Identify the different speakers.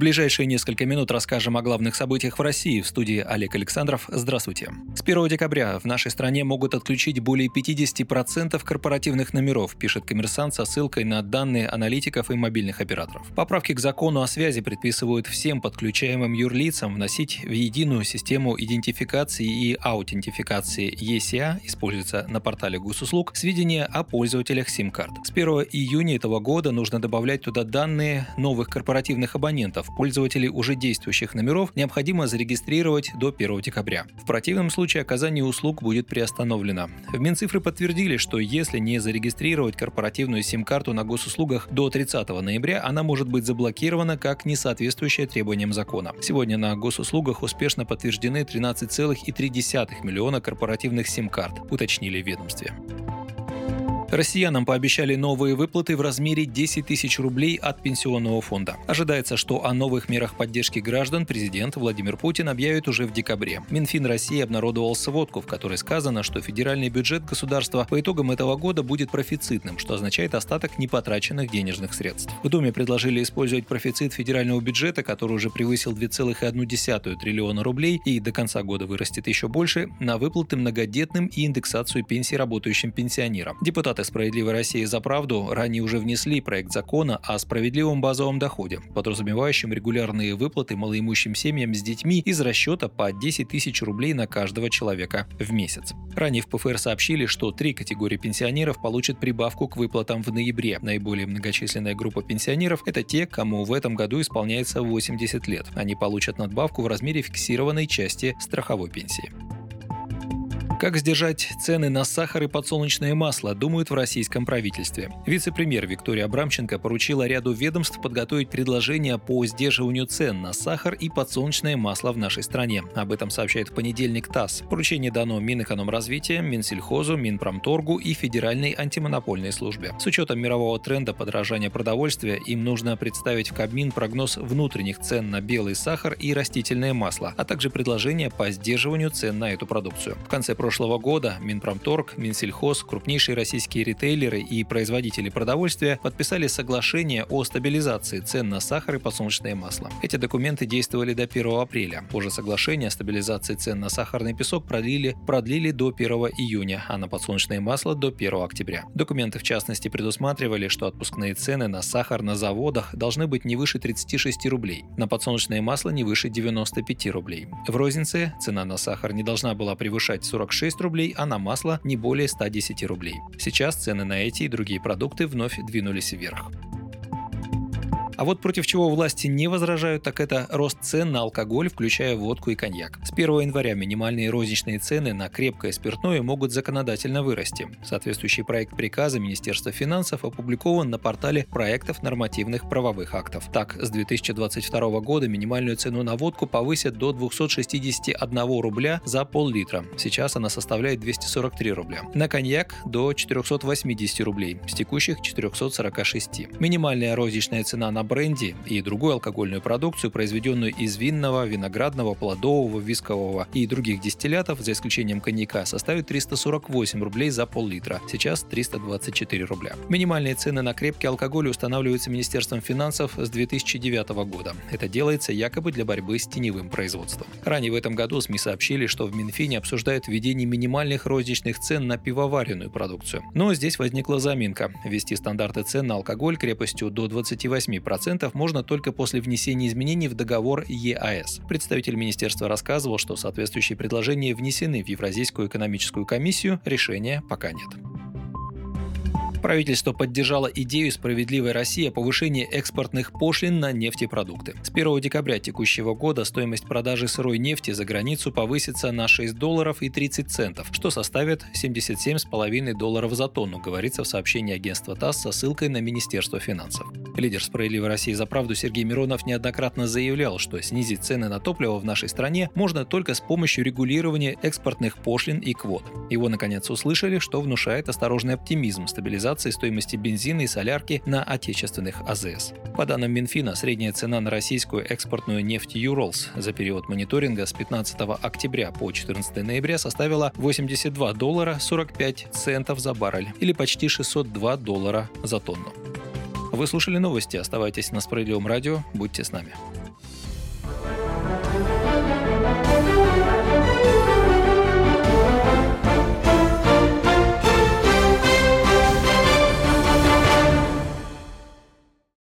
Speaker 1: Ближайшие несколько минут расскажем о главных событиях в России. В студии Олег Александров. Здравствуйте. С 1 декабря в нашей стране могут отключить более 50% корпоративных номеров, пишет коммерсант со ссылкой на данные аналитиков и мобильных операторов. Поправки к закону о связи предписывают всем подключаемым юрлицам вносить в единую систему идентификации и аутентификации ECA, используется на портале госуслуг, сведения о пользователях сим-карт. С 1 июня этого года нужно добавлять туда данные новых корпоративных абонентов, пользователей уже действующих номеров необходимо зарегистрировать до 1 декабря. В противном случае оказание услуг будет приостановлено. В Минцифры подтвердили, что если не зарегистрировать корпоративную сим-карту на госуслугах до 30 ноября, она может быть заблокирована как не соответствующая требованиям закона. Сегодня на госуслугах успешно подтверждены 13,3 миллиона корпоративных сим-карт, уточнили в ведомстве. Россиянам пообещали новые выплаты в размере 10 тысяч рублей от пенсионного фонда. Ожидается, что о новых мерах поддержки граждан президент Владимир Путин объявит уже в декабре. Минфин России обнародовал сводку, в которой сказано, что федеральный бюджет государства по итогам этого года будет профицитным, что означает остаток непотраченных денежных средств. В Думе предложили использовать профицит федерального бюджета, который уже превысил 2,1 триллиона рублей и до конца года вырастет еще больше, на выплаты многодетным и индексацию пенсий работающим пенсионерам. Депутаты Депутаты «Справедливой России за правду» ранее уже внесли проект закона о справедливом базовом доходе, подразумевающем регулярные выплаты малоимущим семьям с детьми из расчета по 10 тысяч рублей на каждого человека в месяц. Ранее в ПФР сообщили, что три категории пенсионеров получат прибавку к выплатам в ноябре. Наиболее многочисленная группа пенсионеров – это те, кому в этом году исполняется 80 лет. Они получат надбавку в размере фиксированной части страховой пенсии. Как сдержать цены на сахар и подсолнечное масло, думают в российском правительстве. Вице-премьер Виктория Абрамченко поручила ряду ведомств подготовить предложения по сдерживанию цен на сахар и подсолнечное масло в нашей стране. Об этом сообщает в понедельник ТАСС. Поручение дано Минэкономразвития, Минсельхозу, Минпромторгу и Федеральной антимонопольной службе. С учетом мирового тренда подорожания продовольствия им нужно представить в Кабмин прогноз внутренних цен на белый сахар и растительное масло, а также предложения по сдерживанию цен на эту продукцию. В конце прошлого прошлого года Минпромторг, Минсельхоз, крупнейшие российские ритейлеры и производители продовольствия подписали соглашение о стабилизации цен на сахар и подсолнечное масло. Эти документы действовали до 1 апреля. Позже соглашение о стабилизации цен на сахарный песок продлили, продлили до 1 июня, а на подсолнечное масло до 1 октября. Документы в частности предусматривали, что отпускные цены на сахар на заводах должны быть не выше 36 рублей, на подсолнечное масло не выше 95 рублей. В рознице цена на сахар не должна была превышать 46 6 рублей, а на масло не более 110 рублей. Сейчас цены на эти и другие продукты вновь двинулись вверх. А вот против чего власти не возражают, так это рост цен на алкоголь, включая водку и коньяк. С 1 января минимальные розничные цены на крепкое спиртное могут законодательно вырасти. Соответствующий проект приказа Министерства финансов опубликован на портале проектов нормативных правовых актов. Так, с 2022 года минимальную цену на водку повысят до 261 рубля за пол-литра. Сейчас она составляет 243 рубля. На коньяк до 480 рублей, с текущих 446. Минимальная розничная цена на бренди и другую алкогольную продукцию, произведенную из винного, виноградного, плодового, вискового и других дистиллятов, за исключением коньяка, составит 348 рублей за пол-литра. Сейчас 324 рубля. Минимальные цены на крепкий алкоголь устанавливаются Министерством финансов с 2009 года. Это делается якобы для борьбы с теневым производством. Ранее в этом году СМИ сообщили, что в Минфине обсуждают введение минимальных розничных цен на пивоваренную продукцию. Но здесь возникла заминка. Ввести стандарты цен на алкоголь крепостью до 28% 10% можно только после внесения изменений в договор ЕАЭС. Представитель министерства рассказывал, что соответствующие предложения внесены в Евразийскую экономическую комиссию, решения пока нет. Правительство поддержало идею «Справедливой России» о повышении экспортных пошлин на нефтепродукты. С 1 декабря текущего года стоимость продажи сырой нефти за границу повысится на 6 долларов и 30 центов, что составит 77,5 долларов за тонну, говорится в сообщении агентства ТАСС со ссылкой на Министерство финансов. Лидер «Справедливой России за правду» Сергей Миронов неоднократно заявлял, что снизить цены на топливо в нашей стране можно только с помощью регулирования экспортных пошлин и квот. Его, наконец, услышали, что внушает осторожный оптимизм стабилизации стоимости бензина и солярки на отечественных АЗС. По данным Минфина, средняя цена на российскую экспортную нефть Юролс за период мониторинга с 15 октября по 14 ноября составила 82 доллара 45 центов за баррель или почти 602 доллара за тонну. Вы слушали новости. Оставайтесь на Справедливом радио. Будьте с нами.